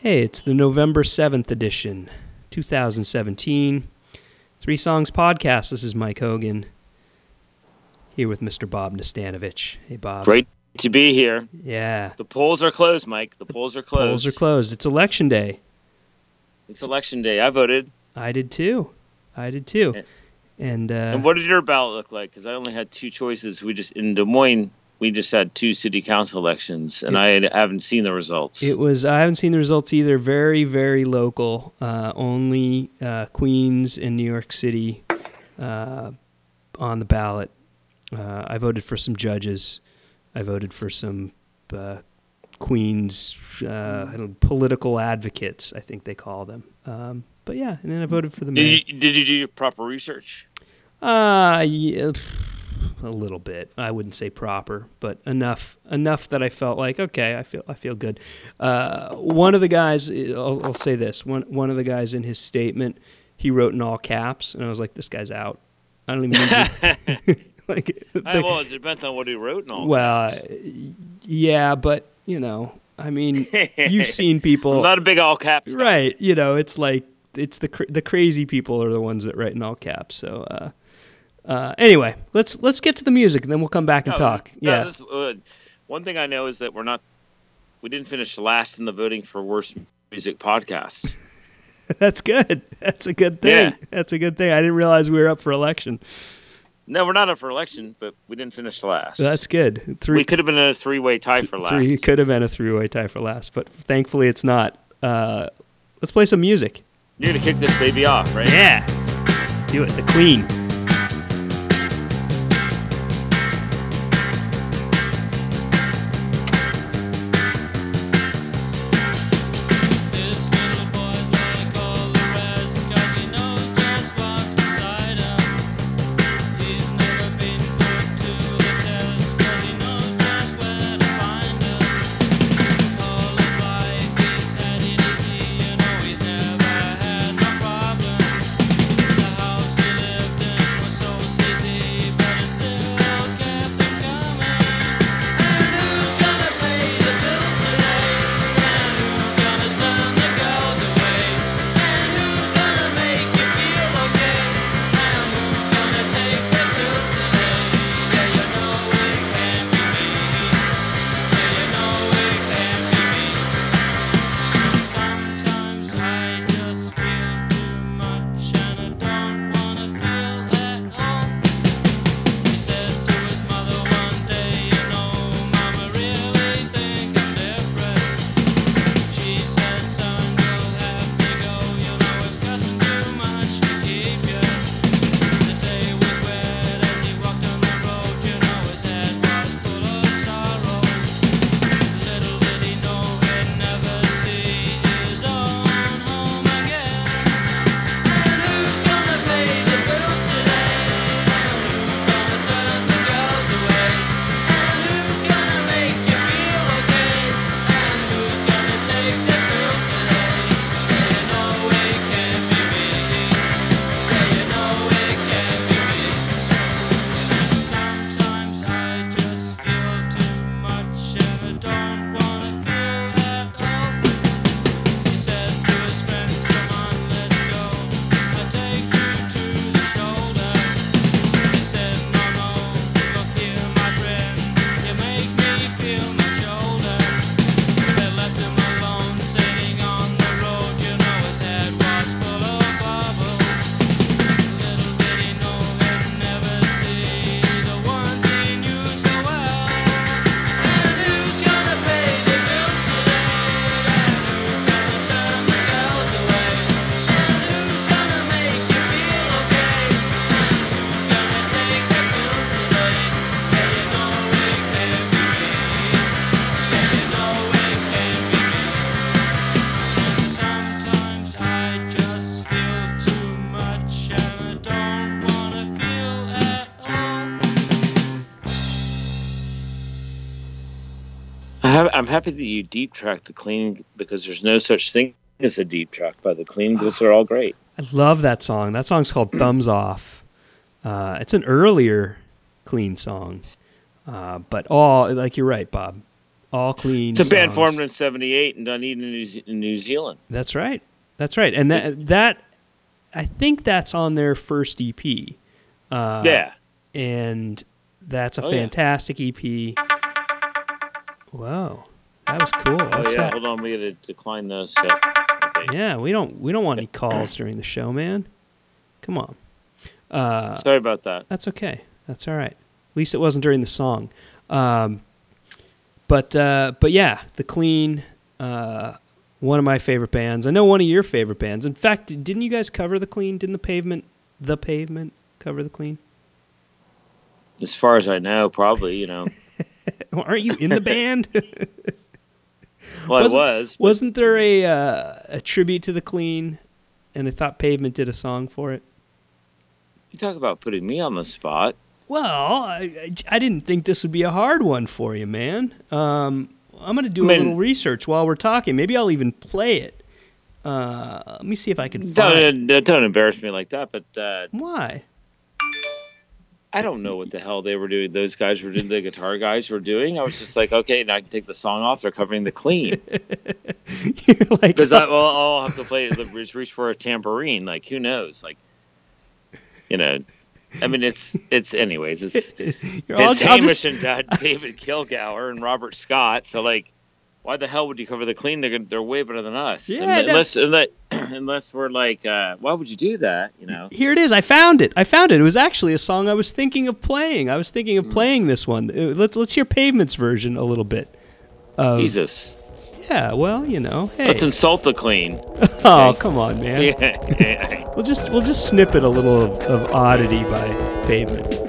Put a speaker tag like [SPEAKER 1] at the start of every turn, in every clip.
[SPEAKER 1] Hey, it's the November 7th edition, 2017. Three Songs Podcast. This is Mike Hogan here with Mr. Bob Nastanovich. Hey, Bob.
[SPEAKER 2] Great to be here.
[SPEAKER 1] Yeah.
[SPEAKER 2] The polls are closed, Mike. The polls are closed.
[SPEAKER 1] Polls are closed. It's election day.
[SPEAKER 2] It's election day. I voted.
[SPEAKER 1] I did too. I did too.
[SPEAKER 2] And-
[SPEAKER 1] And, uh,
[SPEAKER 2] And what did your ballot look like? Because I only had two choices. We just in Des Moines, we just had two city council elections, and I haven't seen the results.
[SPEAKER 1] It was. I haven't seen the results either. Very, very local. Uh, only uh, Queens and New York City uh, on the ballot. Uh, I voted for some judges. I voted for some uh, Queens uh, political advocates. I think they call them. Um, but yeah, and then I voted for the mayor.
[SPEAKER 2] did you, did you do your proper research?
[SPEAKER 1] Uh, yeah, a little bit. I wouldn't say proper, but enough enough that I felt like okay, I feel I feel good. Uh, one of the guys, I'll, I'll say this one one of the guys in his statement, he wrote in all caps, and I was like, this guy's out. I don't even need like,
[SPEAKER 2] I, well, it depends on what he wrote and all.
[SPEAKER 1] well, yeah, but you know, I mean, you've seen people,
[SPEAKER 2] not a big all caps.
[SPEAKER 1] right? You know, it's like it's the cr- the crazy people are the ones that write in all caps. So uh, uh, anyway, let's let's get to the music and then we'll come back and
[SPEAKER 2] No,
[SPEAKER 1] talk.
[SPEAKER 2] no,
[SPEAKER 1] yeah,
[SPEAKER 2] this- uh, one thing I know is that we're not. We didn't finish last in the voting for worst music podcasts.
[SPEAKER 1] that's good. That's a good thing.
[SPEAKER 2] Yeah.
[SPEAKER 1] That's a good thing. I didn't realize we were up for election.
[SPEAKER 2] No, we're not up for election, but we didn't finish last.
[SPEAKER 1] That's good. Three
[SPEAKER 2] we could have been in a three-way tie for last.
[SPEAKER 1] three could have been a three way tie for last, but thankfully it's not. Uh, let's play some music.
[SPEAKER 2] You're gonna kick this baby off, right?
[SPEAKER 1] Yeah, do it. The
[SPEAKER 2] Clean. Happy that you deep track the clean because there's no such thing as a deep track by the clean because they're all great.
[SPEAKER 1] I love that song. That song's called Thumbs Off. Uh, it's an earlier clean song, uh, but all like you're right, Bob. all clean.
[SPEAKER 3] It's a band formed in '78 in Dunedin, New, Ze- New Zealand.
[SPEAKER 1] That's right. That's right. And that that I think that's on their first EP. Uh,
[SPEAKER 3] yeah.
[SPEAKER 1] And that's a
[SPEAKER 3] Oh, yeah.
[SPEAKER 1] fantastic EP. Whoa. That was cool.
[SPEAKER 3] Oh
[SPEAKER 1] What's
[SPEAKER 3] yeah.
[SPEAKER 1] that?
[SPEAKER 3] Hold on, we gotta decline those. Yeah. Okay.
[SPEAKER 1] Yeah, we don't we don't want any calls during the show, man. Come on. Uh,
[SPEAKER 3] Sorry about that.
[SPEAKER 1] That's okay. That's all right. At least it wasn't during the song. Um, but uh, but yeah, the Clean, uh, one of my favorite bands. I know one of your favorite bands. In fact, didn't you guys cover the Clean? Didn't the Pavement, the Pavement, cover the Clean?
[SPEAKER 3] As far as I know, probably you know.
[SPEAKER 1] Aren't you in the band?
[SPEAKER 3] Well,
[SPEAKER 1] Wasn't-
[SPEAKER 3] I was. but
[SPEAKER 1] Wasn't there a uh, a tribute to the Clean? And I thought Pavement did a song for it.
[SPEAKER 3] You talk about putting me on the spot.
[SPEAKER 1] Well, I, I- didn't think this would be a hard one for you, man. Um, I'm going to do
[SPEAKER 3] I
[SPEAKER 1] a
[SPEAKER 3] mean-
[SPEAKER 1] little research while we're talking. Maybe I'll even play it. Uh, let me see if I can find.
[SPEAKER 3] Don't, don't embarrass me like that. But uh,
[SPEAKER 1] Why?
[SPEAKER 3] I don't know what the hell they were doing. Those guys were doing. The guitar guys were doing. I was just like, okay, now I can take the song off. They're covering the clean
[SPEAKER 1] You're like,
[SPEAKER 3] because I, well, I'll have to play. Reach, reach for a tambourine. Like who knows? Like, you know. I mean, it's it's anyways. It's
[SPEAKER 1] you're all,
[SPEAKER 3] it's
[SPEAKER 1] I'll
[SPEAKER 3] Hamish
[SPEAKER 1] just,
[SPEAKER 3] and David Kilgour and Robert Scott. So like, why the hell would you cover the clean? They're they're way better than us.
[SPEAKER 1] Yeah,
[SPEAKER 3] Unle- unless unless, unless we're like, uh, why would you do that? You know.
[SPEAKER 1] here it is. I found it. I found it. It was actually a song I was thinking of playing. I was thinking of playing this one. Uh, Let's let's hear Pavement's version a little bit. Of,
[SPEAKER 3] Jesus,
[SPEAKER 1] Yeah. Well, you know. Hey.
[SPEAKER 3] let's insult the clean.
[SPEAKER 1] oh, come on, man.
[SPEAKER 3] Yeah.
[SPEAKER 1] We'll just we'll just snippet a little of, of oddity by Pavement.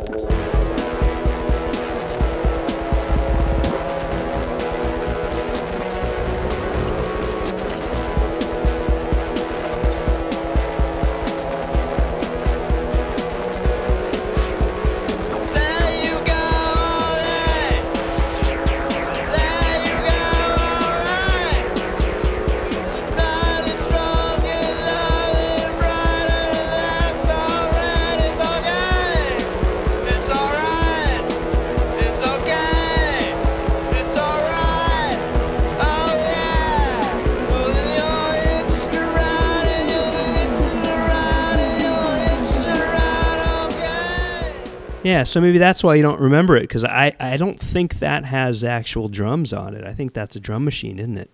[SPEAKER 4] Yeah,
[SPEAKER 1] so maybe that's why you don't remember it because I, I don't think that has actual drums on it. I think that's a drum machine, isn't it?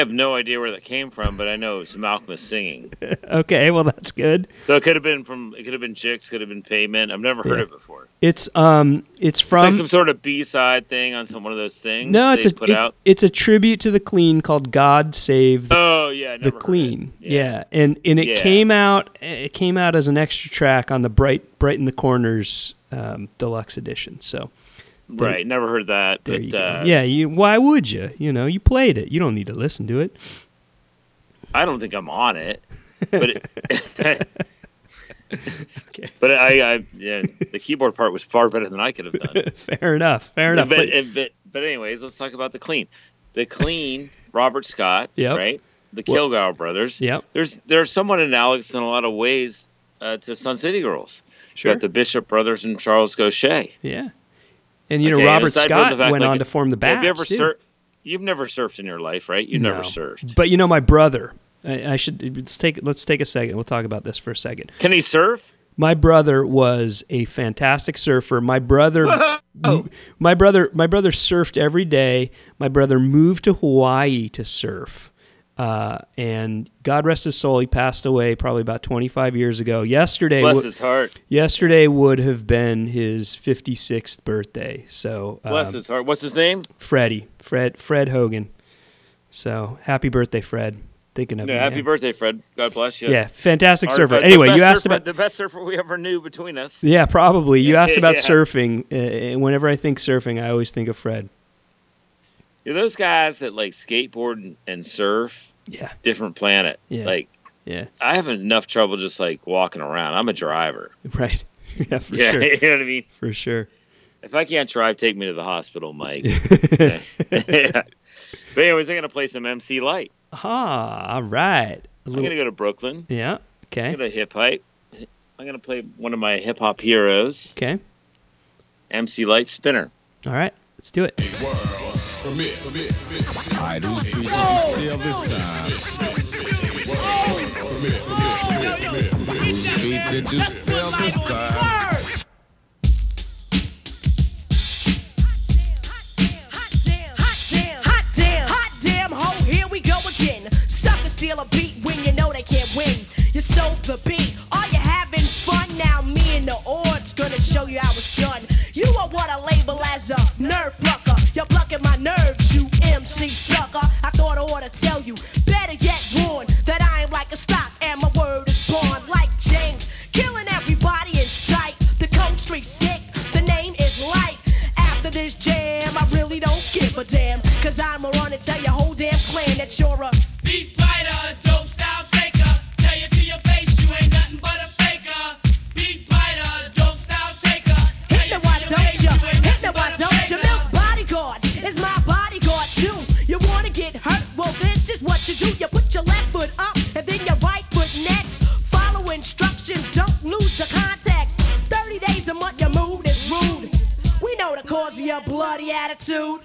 [SPEAKER 3] I have no idea where that came from, but I know it's Malkmus singing.
[SPEAKER 1] okay, well that's good.
[SPEAKER 3] So it could have been from. It could have been Jicks. Could have been Pavement. I've never heard
[SPEAKER 1] Yeah.
[SPEAKER 3] it before.
[SPEAKER 1] It's um it's
[SPEAKER 3] It's
[SPEAKER 1] from
[SPEAKER 3] like some sort of B side thing on some one of those things.
[SPEAKER 1] no, it's a
[SPEAKER 3] put
[SPEAKER 1] it-
[SPEAKER 3] out.
[SPEAKER 1] it's a tribute to the Clean called "God Save the,
[SPEAKER 3] Oh yeah,
[SPEAKER 1] the Clean."
[SPEAKER 3] it.
[SPEAKER 1] Yeah. and and it
[SPEAKER 3] Yeah.
[SPEAKER 1] came out it came out as an extra track on the Bright Brighten the Corners um, deluxe edition. So
[SPEAKER 3] right. Never heard that.
[SPEAKER 1] there
[SPEAKER 3] but,
[SPEAKER 1] you go.
[SPEAKER 3] uh,
[SPEAKER 1] yeah, you why would you? You know, you played it. You don't need to listen to it.
[SPEAKER 3] I don't think I'm on it, but it,
[SPEAKER 1] Okay.
[SPEAKER 3] but I, I yeah, the keyboard part was far better than I could have done.
[SPEAKER 1] fair enough. Fair enough.
[SPEAKER 3] but,
[SPEAKER 1] But-
[SPEAKER 3] but, but anyways, let's talk about the clean. The clean, Robert Scott,
[SPEAKER 1] Yep.
[SPEAKER 3] right? The
[SPEAKER 1] Well-
[SPEAKER 3] Kilgour brothers.
[SPEAKER 1] Yep.
[SPEAKER 3] There's they're somewhat analogous in a lot of ways uh, to Sun City Girls. You
[SPEAKER 1] Sure.
[SPEAKER 3] got the Bishop brothers and Charles Gocher.
[SPEAKER 1] Yeah. And you know,
[SPEAKER 3] Okay, and
[SPEAKER 1] Robert Scott
[SPEAKER 3] fact,
[SPEAKER 1] went
[SPEAKER 3] like,
[SPEAKER 1] on to form the Bats.
[SPEAKER 3] Have you ever sur- You've never surfed in your life, right? You've never
[SPEAKER 1] No.
[SPEAKER 3] surfed.
[SPEAKER 1] But you know, my brother. I, I should let's take let's take a second. We'll talk about this for a second.
[SPEAKER 3] Can he surf?
[SPEAKER 1] My brother was a fantastic surfer. My brother, my brother, my brother surfed every day. My brother moved to Hawaii to surf, uh, and God rest his soul, he passed away probably about 25 years ago. Yesterday,
[SPEAKER 3] Bless
[SPEAKER 1] wo-
[SPEAKER 3] his heart.
[SPEAKER 1] yesterday would have been his 56th birthday. So,
[SPEAKER 3] Bless
[SPEAKER 1] um,
[SPEAKER 3] his heart. What's his name?
[SPEAKER 1] Freddie, Fred, Fred Hogan. So happy birthday, Fred. Thinking of
[SPEAKER 3] No,
[SPEAKER 1] you.
[SPEAKER 3] happy
[SPEAKER 1] man.
[SPEAKER 3] birthday, Fred. God bless you.
[SPEAKER 1] Yeah, fantastic
[SPEAKER 3] Our-
[SPEAKER 1] surfer.
[SPEAKER 3] the
[SPEAKER 1] Anyway, you asked
[SPEAKER 3] surfer-
[SPEAKER 1] about
[SPEAKER 3] the best surfer we ever knew between us.
[SPEAKER 1] yeah, probably. You asked about
[SPEAKER 3] Yeah.
[SPEAKER 1] surfing. Uh, whenever I think surfing, I always think of Fred.
[SPEAKER 3] Yeah, those guys that like skateboard and surf,
[SPEAKER 1] Yeah,
[SPEAKER 3] different planet.
[SPEAKER 1] Yeah.
[SPEAKER 3] Like
[SPEAKER 1] yeah,
[SPEAKER 3] I have enough trouble just like walking around. I'm a driver.
[SPEAKER 1] right. yeah, for
[SPEAKER 3] yeah,
[SPEAKER 1] sure,
[SPEAKER 3] you know what I mean.
[SPEAKER 1] for sure.
[SPEAKER 3] If I can't drive, take me to the hospital, Mike. Okay. yeah. But anyways, I'm gonna play some MC Lyte.
[SPEAKER 1] Ah, all right. A
[SPEAKER 3] I'm gonna go to Brooklyn.
[SPEAKER 1] yeah.
[SPEAKER 3] I'm
[SPEAKER 1] Okay.
[SPEAKER 3] gonna hip hype. I'm gonna play one of my hip hop heroes,
[SPEAKER 1] Okay.
[SPEAKER 3] MC Lyte Spinner.
[SPEAKER 1] All right. Let's do it.
[SPEAKER 5] I do speak still this time.
[SPEAKER 6] Suckers steal a beat when you know they can't win. You stole the beat, attitude.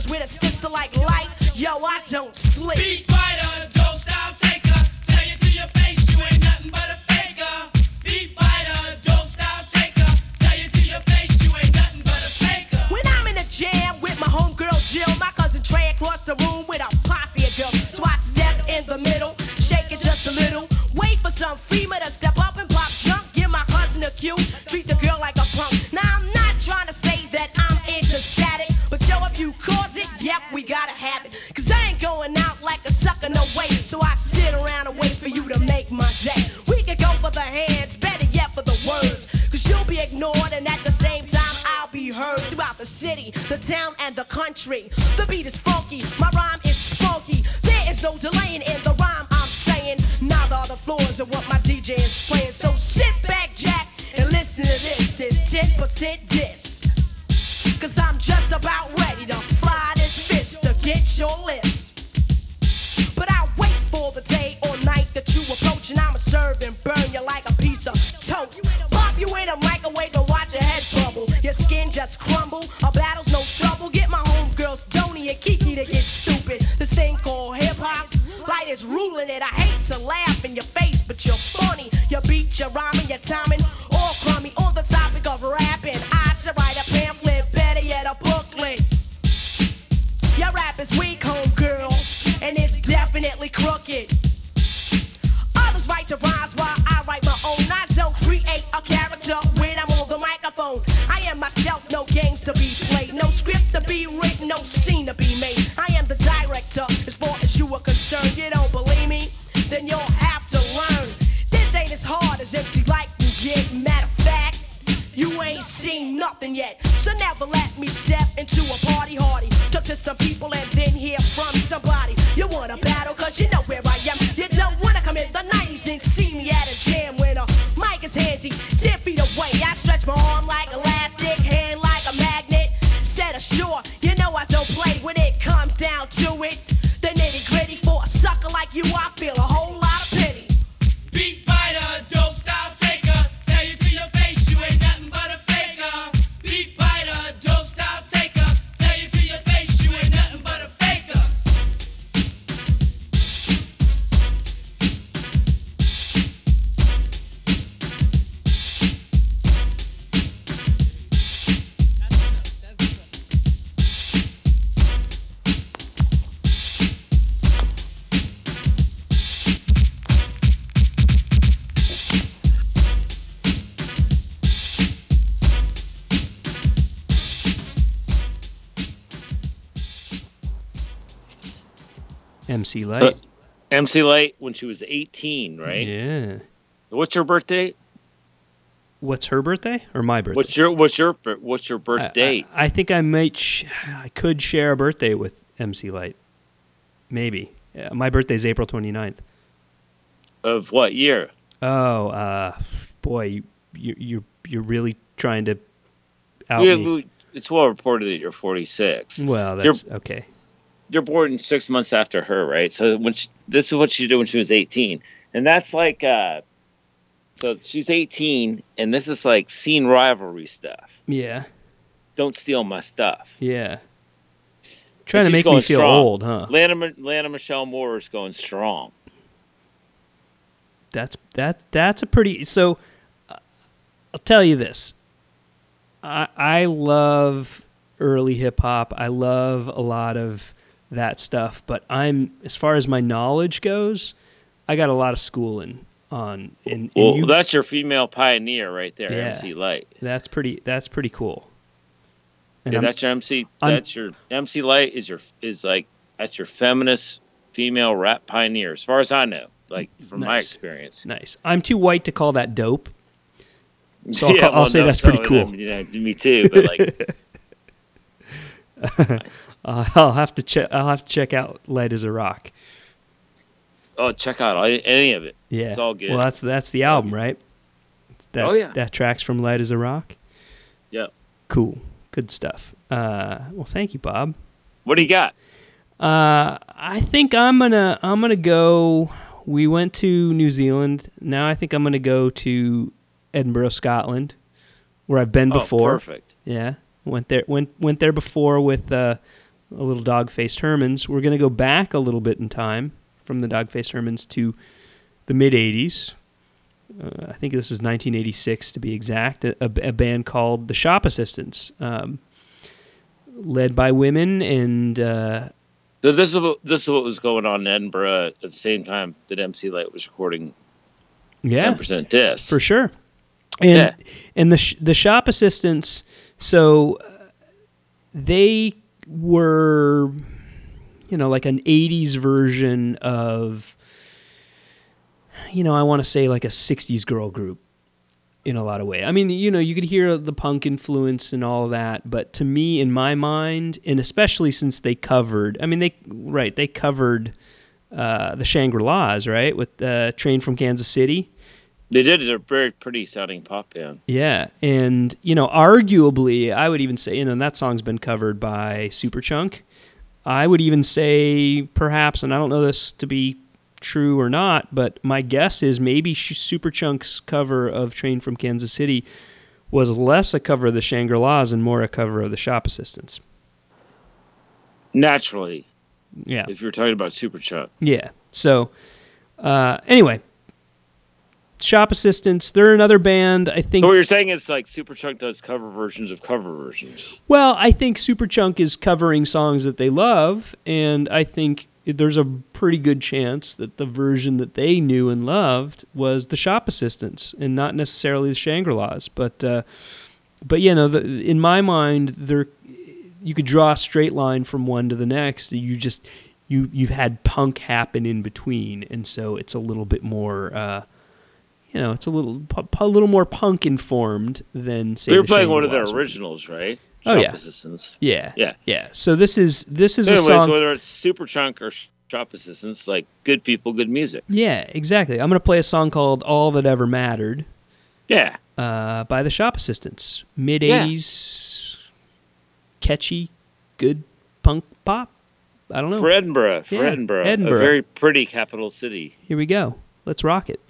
[SPEAKER 6] Cause with a sister like Lyte, yo, I don't sleep.
[SPEAKER 2] Beat biter, dope style taker. Tell you to your face, you ain't nothing but a faker. Beat biter, dope style taker. Tell you to your face, you ain't nothing but a faker.
[SPEAKER 6] When I'm in a jam with my homegirl Jill, my cousin Trey across the room with a posse of girls. So I step in the middle, shake it just a little. Wait for some FEMA to step up and pop junk. Give my cousin a cue, So I sit around and wait for you to make my day. We could go for the hands, better yet for the words. Cause you'll be ignored and at the same time I'll be heard throughout the city, the town, and the country. The beat is funky, my rhyme is spunky. There is no delaying in the rhyme I'm saying. Neither are the floors of what my DJ is playing. So sit back, Jack, and listen to this. It's 10% diss. Cause I'm just about ready to fly this fist against your lips. The day or night that you approach, and I'ma serve and burn you like a piece of toast. Pop you in a microwave and watch your head bubble. Your skin just crumble. A battle's no trouble. Get my homegirls Tony and Kiki to get stupid. This thing called hip hop, Lyte is ruling it. I hate to laugh in your face, but you're funny. Your beat, your rhyming, your timing, all crummy. On the topic of rapping, I should write a pamphlet, better yet a booklet. Your rap is weak, homegirl, and it's definitely crooked. Others write to rhymes while I write my own. I don't create a character when I'm on the microphone. I am myself, no games to be played, no script to be written, no scene to be made. I am the director as far as you are concerned. You don't believe me? Then you'll have to learn. This ain't as hard as empty like you get. Matter of fact, you ain't seen nothing yet. So never let me step into a party hardy. Talk to some people and then hear from cause you know where I am. You don't wanna come in the 90s and see me at a jam when a mic is handy. 10 feet away, I stretch my arm like elastic, hand like a magnet. Set a ashore, you know I don't play when it comes down to it. The nitty gritty for a sucker like you, I
[SPEAKER 1] MC Lyte.
[SPEAKER 3] MC Lyte when she was 18, right?
[SPEAKER 1] Yeah.
[SPEAKER 3] What's your birthday?
[SPEAKER 1] What's her birthday or my birthday?
[SPEAKER 3] What's your what's your what's your birth
[SPEAKER 1] I-? I, I think I might. Sh- I could share a birthday with MC Lyte. Maybe. Yeah, my birthday's April 29th.
[SPEAKER 3] of what year?
[SPEAKER 1] Oh, uh, boy, you, you, you're you're really trying to out
[SPEAKER 3] We-
[SPEAKER 1] me.
[SPEAKER 3] it's well reported that you're 46.
[SPEAKER 1] Well,
[SPEAKER 3] You're-
[SPEAKER 1] that's okay.
[SPEAKER 3] You're born six months after her, right? So when she, this is what she did when she was 18, and that's like, uh, so she's 18, and this is like scene rivalry stuff.
[SPEAKER 1] Yeah,
[SPEAKER 3] Don't steal my stuff.
[SPEAKER 1] yeah. Trying to make me feel
[SPEAKER 3] strong.
[SPEAKER 1] old, huh?
[SPEAKER 3] Lana, Lana Michelle Moore is going strong.
[SPEAKER 1] That's that that's a pretty. So, uh, I'll tell you this. I I love early hip hop. I love a lot of that stuff, but I'm as far as my knowledge goes, I got a lot of schooling on. And, and
[SPEAKER 3] Well,
[SPEAKER 1] you,
[SPEAKER 3] that's your female pioneer right there,
[SPEAKER 1] Yeah.
[SPEAKER 3] MC Lyte.
[SPEAKER 1] that's pretty. That's pretty cool. And
[SPEAKER 3] Yeah,
[SPEAKER 1] I'm-
[SPEAKER 3] that's your MC.
[SPEAKER 1] I'm-
[SPEAKER 3] that's your MC Lyte is your is like that's your feminist female rap pioneer, as far as I know. Like from my experience.
[SPEAKER 1] nice. I'm too white to call that dope. So I'll,
[SPEAKER 3] Yeah,
[SPEAKER 1] call, I'll
[SPEAKER 3] well,
[SPEAKER 1] say
[SPEAKER 3] no,
[SPEAKER 1] that's pretty cool.
[SPEAKER 3] no, me too. But like,
[SPEAKER 1] Uh, I'll have to check. I'll have to check out "Lyte as a Rock."
[SPEAKER 3] oh, check out any of it.
[SPEAKER 1] Yeah,
[SPEAKER 3] It's all good.
[SPEAKER 1] Well, that's that's the album, right? That,
[SPEAKER 3] Oh, yeah.
[SPEAKER 1] that tracks from "Lyte as a Rock."
[SPEAKER 3] Yeah.
[SPEAKER 1] Cool, good stuff. Uh, well, thank you, Bob.
[SPEAKER 3] What do you got?
[SPEAKER 1] Uh, I think I'm gonna I'm gonna go. We went to New Zealand. Now I think I'm gonna go to Edinburgh, Scotland, where I've been
[SPEAKER 3] Oh,
[SPEAKER 1] before.
[SPEAKER 3] perfect.
[SPEAKER 1] Yeah, went there went went there before with uh, a little dog faced Hermans. We're gonna go back a little bit in time from the dog faced Hermans to the mid '80s. Uh, I think this is 1986 to be exact. A, a, band called the Shop Assistants, um, led by women, and uh,
[SPEAKER 3] So this is what, this is what was going on in Edinburgh at the same time that MC Lyte was recording
[SPEAKER 1] yeah,
[SPEAKER 3] ten percent disc.
[SPEAKER 1] for sure. And
[SPEAKER 3] Yeah.
[SPEAKER 1] and the sh- the shop assistants, so uh, they were, you know, like an '80s version of, you know, I want to say like a '60s girl group, in a lot of way. I mean, you know, you could hear the punk influence and all that, but to me, in my mind, and especially since they covered, I mean, they right, they covered uh, the Shangri La's, right, with uh, Train from Kansas City.
[SPEAKER 3] They did. They're very pretty sounding pop band.
[SPEAKER 1] Yeah, and you know, arguably, I would even say, you know, that song's been covered by Superchunk. I would even say, perhaps, and I don't know this to be true or not, but my guess is maybe Superchunk's cover of "Train from Kansas City" was less a cover of the Shangri La's and more a cover of the Shop Assistants.
[SPEAKER 3] Naturally,
[SPEAKER 1] Yeah,
[SPEAKER 3] if you're talking about Superchunk.
[SPEAKER 1] yeah. So, uh, anyway, Shop Assistants. They're another band. I think
[SPEAKER 3] So what you're saying is like Superchunk does cover versions of cover versions.
[SPEAKER 1] Well, I think Superchunk is covering songs that they love, and I think there's a pretty good chance that the version that they knew and loved was the Shop Assistants, and not necessarily the Shangri La's. But, uh, but you know, the, in my mind, there you could draw a straight line from one to the next. You just you you've had punk happen in between, and so it's a little bit more. Uh, you know, it's a little a little more punk informed than say.
[SPEAKER 3] They were
[SPEAKER 1] the
[SPEAKER 3] playing one of their
[SPEAKER 1] Shangri-Las would be.
[SPEAKER 3] originals, right?
[SPEAKER 1] Oh,
[SPEAKER 3] Shop
[SPEAKER 1] yeah.
[SPEAKER 3] Assistants.
[SPEAKER 1] Yeah.
[SPEAKER 3] Yeah.
[SPEAKER 1] Yeah. So this is this is a
[SPEAKER 3] Anyways,
[SPEAKER 1] song.
[SPEAKER 3] whether it's Superchunk or Shop Assistants, like good people, good music.
[SPEAKER 1] Yeah, exactly. I'm gonna play a song called "All That Ever Mattered"
[SPEAKER 3] Yeah.
[SPEAKER 1] uh, by the Shop Assistants. Mid '80s, catchy, good punk pop. I don't know.
[SPEAKER 3] For Edinburgh. For
[SPEAKER 1] Yeah,
[SPEAKER 3] Edinburgh.
[SPEAKER 1] Edinburgh.
[SPEAKER 3] A very pretty capital city.
[SPEAKER 1] Here we go. Let's rock it.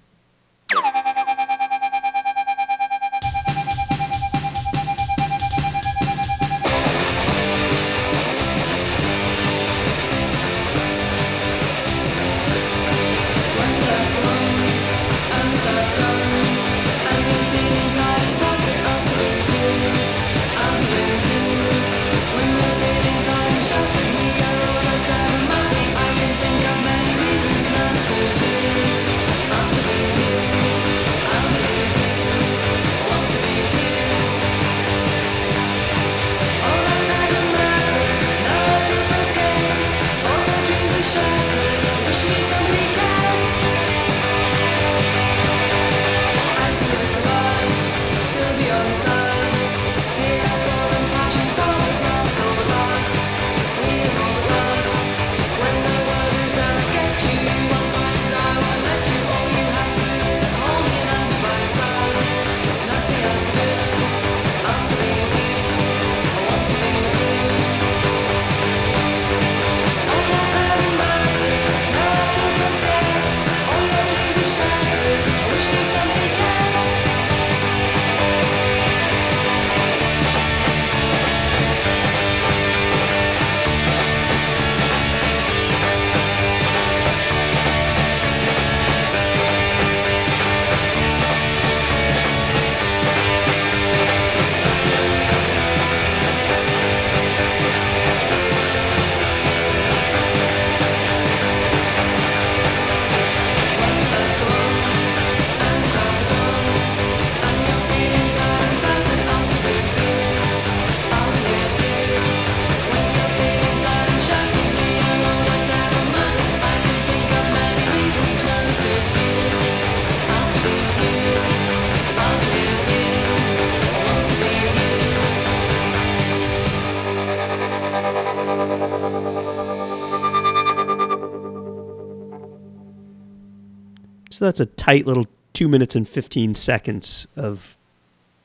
[SPEAKER 1] So that's a tight little two minutes and 15 seconds of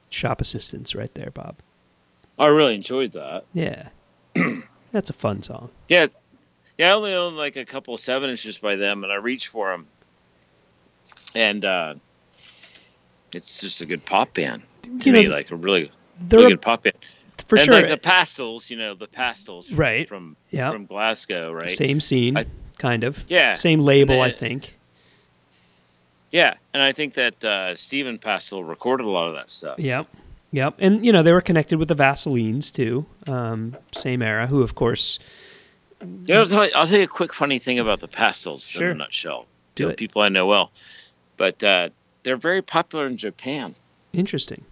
[SPEAKER 1] shop assistants right there, Bob.
[SPEAKER 3] I really enjoyed that.
[SPEAKER 1] Yeah. that's a fun song.
[SPEAKER 3] Yeah, yeah. I only own like a couple of seven inches by them, and I reach for them, and uh, it's just a good pop band to
[SPEAKER 1] You
[SPEAKER 3] me,
[SPEAKER 1] know,
[SPEAKER 3] like a really, really
[SPEAKER 1] a-
[SPEAKER 3] good pop band.
[SPEAKER 1] for
[SPEAKER 3] and
[SPEAKER 1] sure.
[SPEAKER 3] like the pastels, you know, the pastels,
[SPEAKER 1] Right.
[SPEAKER 3] from
[SPEAKER 1] Yeah.
[SPEAKER 3] from Glasgow, right?
[SPEAKER 1] Same scene,
[SPEAKER 3] I-
[SPEAKER 1] kind of.
[SPEAKER 3] Yeah.
[SPEAKER 1] Same label, I think.
[SPEAKER 3] Yeah, and I think that uh, Stephen Pastel recorded a lot of that stuff.
[SPEAKER 1] Yep. Yep. And, you know, they were connected with the Vaselines, too. Um, same era, who, of course,
[SPEAKER 3] yeah. I'll, tell you, I'll tell you a quick funny thing about the pastels
[SPEAKER 1] Sure.
[SPEAKER 3] in a nutshell.
[SPEAKER 1] Do it.
[SPEAKER 3] People I know well, but uh, they're very popular in Japan,
[SPEAKER 1] interesting.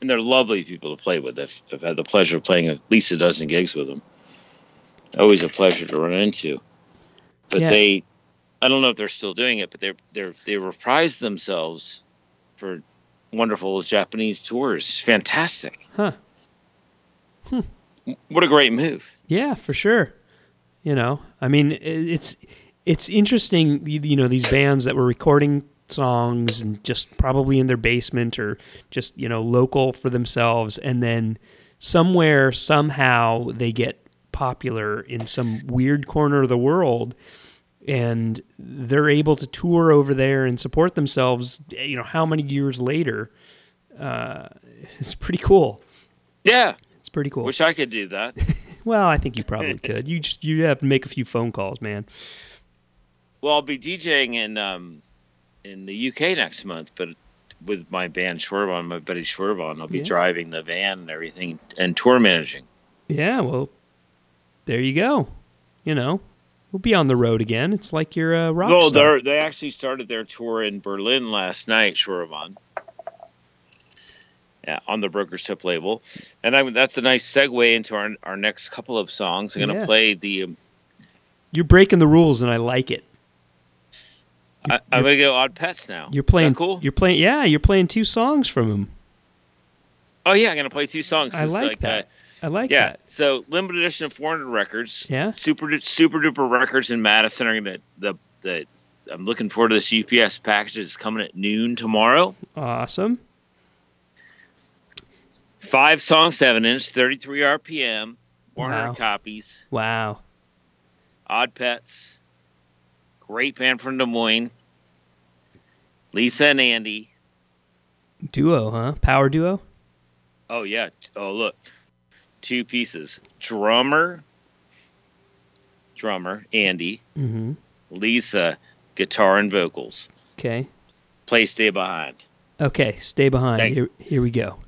[SPEAKER 3] and they're lovely people to play with. I've, I've had the pleasure of playing at least a dozen gigs with them. Always a pleasure to run into. But
[SPEAKER 1] Yeah.
[SPEAKER 3] they, I don't know if they're still doing it, but they're they're they reprise themselves for wonderful Japanese tours. Fantastic!
[SPEAKER 1] Huh. Hmm.
[SPEAKER 3] What a great move.
[SPEAKER 1] Yeah, for sure. You know, I mean, it's it's interesting. You you know, these bands that were recording songs and just probably in their basement or just you know local for themselves, and then somewhere somehow they get popular in some weird corner of the world, and they're able to tour over there and support themselves. You know, how many years later? Uh, it's pretty cool.
[SPEAKER 3] Yeah,
[SPEAKER 1] It's pretty cool.
[SPEAKER 3] wish I could do that.
[SPEAKER 1] Well, I think you probably could. You just you have to make a few phone calls, man.
[SPEAKER 3] Well, I'll be DJing in um, in the UK next month, but with my band Schwervon, my buddy Schwervon, I'll be
[SPEAKER 1] Yeah.
[SPEAKER 3] driving the van and everything and tour managing.
[SPEAKER 1] Yeah, well, there you go. You know, we'll be on the road again. It's like you're a rock
[SPEAKER 3] Well,
[SPEAKER 1] star.
[SPEAKER 3] they they actually started their tour in Berlin last night, Schwervon. Yeah, on the Broker's Tip label, and I, that's a nice segue into our our next couple of songs. I'm going to play the. Um,
[SPEAKER 1] You're breaking the rules, and I like it.
[SPEAKER 3] I, I'm going to go Odd Pets now.
[SPEAKER 1] You're playing
[SPEAKER 3] cool.
[SPEAKER 1] You're playing. Yeah, you're playing two songs from him.
[SPEAKER 3] oh yeah, I'm going to play two songs.
[SPEAKER 1] I like, that. I like
[SPEAKER 3] Yeah.
[SPEAKER 1] that.
[SPEAKER 3] So limited edition of 400 records.
[SPEAKER 1] Yeah.
[SPEAKER 3] Super super duper records in Madison are gonna the the. I'm looking forward to this UPS package. It's coming at noon tomorrow.
[SPEAKER 1] Awesome.
[SPEAKER 3] Five songs, seven inch, 33 RPM, 400
[SPEAKER 1] Wow.
[SPEAKER 3] copies.
[SPEAKER 1] Wow.
[SPEAKER 3] Odd Pets. Great band from Des Moines. Lisa and Andy.
[SPEAKER 1] Duo, huh? Power duo.
[SPEAKER 3] Oh yeah. Oh look, two pieces. Drummer. Drummer Andy.
[SPEAKER 1] Mm-hmm.
[SPEAKER 3] Lisa, guitar and vocals.
[SPEAKER 1] Okay.
[SPEAKER 3] Play Stay Behind.
[SPEAKER 1] Okay. Stay behind.
[SPEAKER 3] Thanks.
[SPEAKER 1] Here, here
[SPEAKER 7] we go.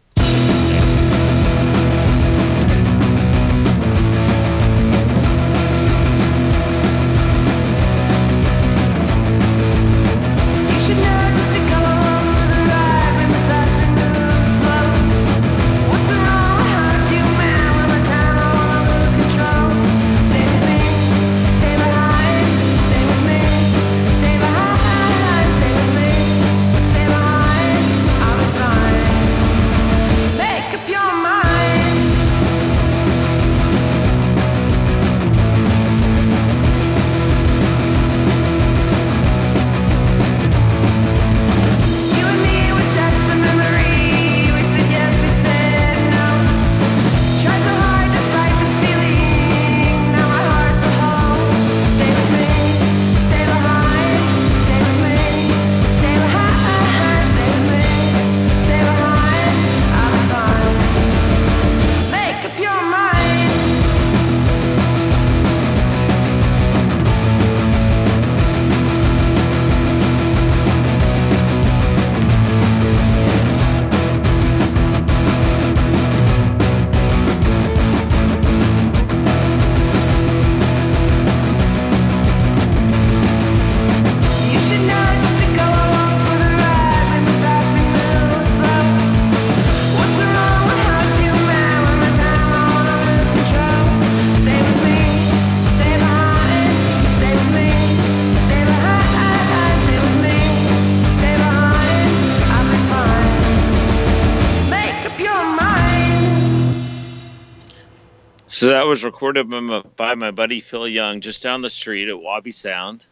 [SPEAKER 3] So that was recorded by my, by my buddy Phil Young just down the street at Wabi Sound.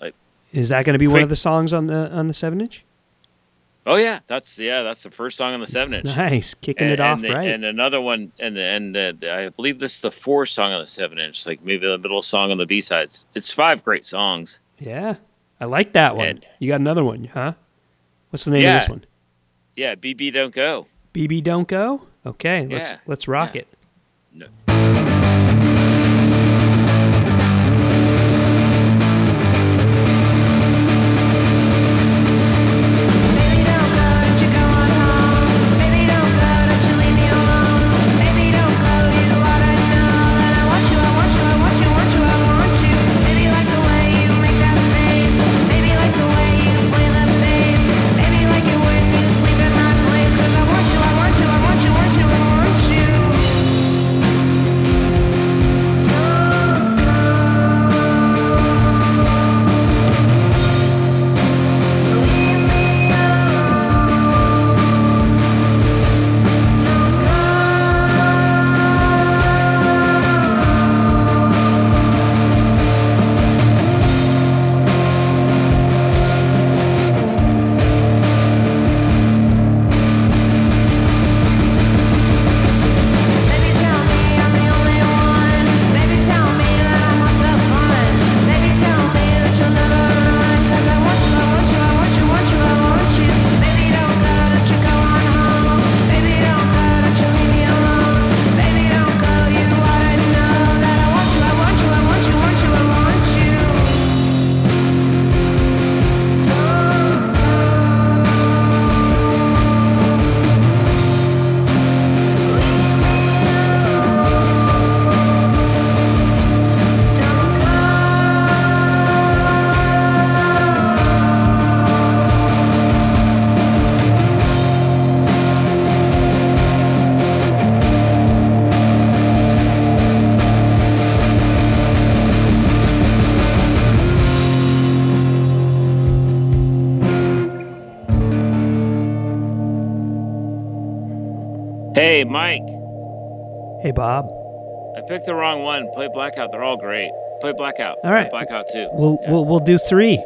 [SPEAKER 7] Like, Is that going to be one of the songs on the on the seven inch?
[SPEAKER 3] Oh yeah, that's yeah, that's the first song on the seven inch.
[SPEAKER 7] Nice, kicking
[SPEAKER 3] and,
[SPEAKER 7] it off
[SPEAKER 3] and, the-
[SPEAKER 7] right.
[SPEAKER 3] and another one, and and uh, I believe this is the fourth song on the seven inch, like maybe the middle song on the B sides. It's five great songs.
[SPEAKER 7] yeah, I like that one.
[SPEAKER 3] And-
[SPEAKER 7] you got another one, huh? What's the name
[SPEAKER 3] Yeah.
[SPEAKER 7] of this one?
[SPEAKER 3] Yeah, BB don't go.
[SPEAKER 7] BB Don't Go. Okay, let's let's rock
[SPEAKER 3] yeah.
[SPEAKER 7] it. Bob.
[SPEAKER 3] I picked the wrong one. Play Blackout. They're all great. Play Blackout.
[SPEAKER 7] All right.
[SPEAKER 3] Play Blackout too.
[SPEAKER 7] We'll
[SPEAKER 3] Yeah.
[SPEAKER 7] we'll we'll do three.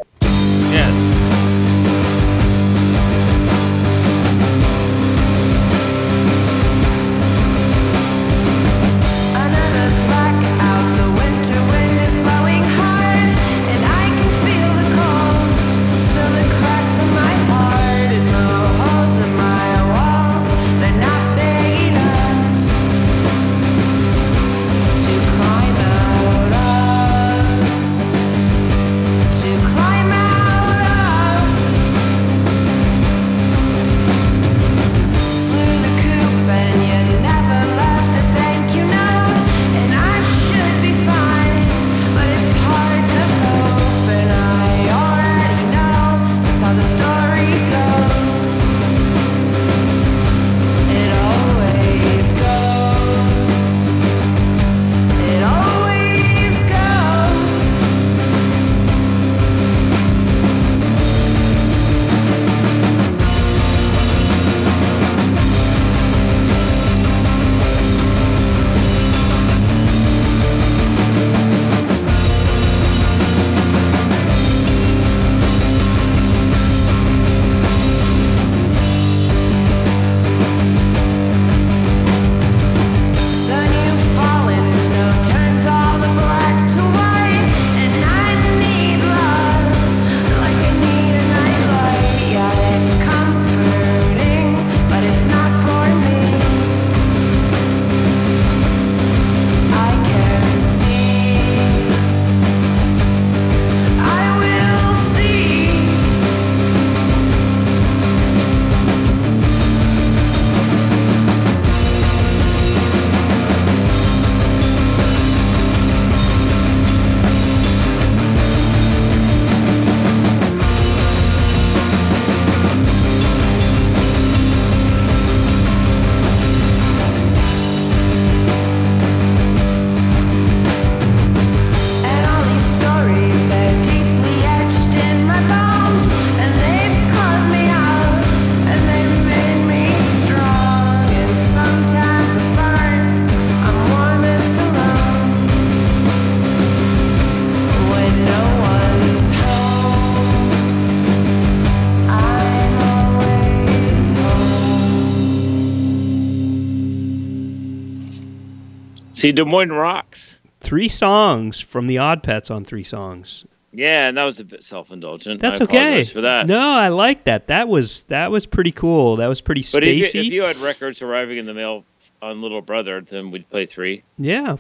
[SPEAKER 3] See, Des Moines rocks.
[SPEAKER 1] Three songs from the Odd Pets on three songs.
[SPEAKER 3] Yeah, and that was a bit self-indulgent.
[SPEAKER 1] That's
[SPEAKER 3] I
[SPEAKER 1] okay.
[SPEAKER 3] for that.
[SPEAKER 1] No, I like that. That was that was pretty cool. That was pretty
[SPEAKER 3] but if you, if you had records arriving in the mail on Little Brother, then we'd play three.
[SPEAKER 1] yeah,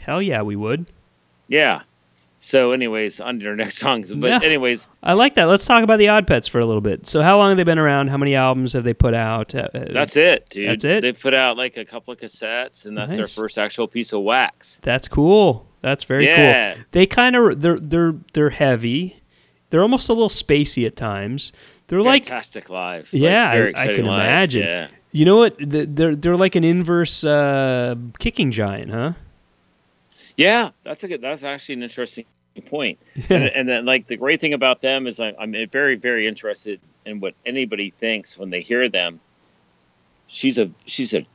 [SPEAKER 1] hell yeah, we would.
[SPEAKER 3] Yeah. So, anyways, on to next songs. But
[SPEAKER 1] Yeah.
[SPEAKER 3] anyways,
[SPEAKER 1] I like that. Let's talk about the Odd Pets for a little bit. So, how long have they been around? How many albums have they put out? Uh, uh,
[SPEAKER 3] that's it, dude.
[SPEAKER 1] That's it?
[SPEAKER 3] They put out like a couple of cassettes, and that's their first actual piece of wax.
[SPEAKER 1] That's cool. That's very
[SPEAKER 3] Yeah.
[SPEAKER 1] cool. They kind of they're they're they're heavy. They're almost a little spacey at times. They're like
[SPEAKER 3] Fantastic live.
[SPEAKER 1] Yeah,
[SPEAKER 3] like, very
[SPEAKER 1] I- I can
[SPEAKER 3] live.
[SPEAKER 1] imagine.
[SPEAKER 3] Yeah.
[SPEAKER 1] you know what? They're they're like an inverse uh, kicking giant, huh?
[SPEAKER 3] Yeah, that's a good. That's actually an interesting point. and, and then, like, the great thing about them is I, I'm very, very interested in what anybody thinks when they hear them. She's a she's a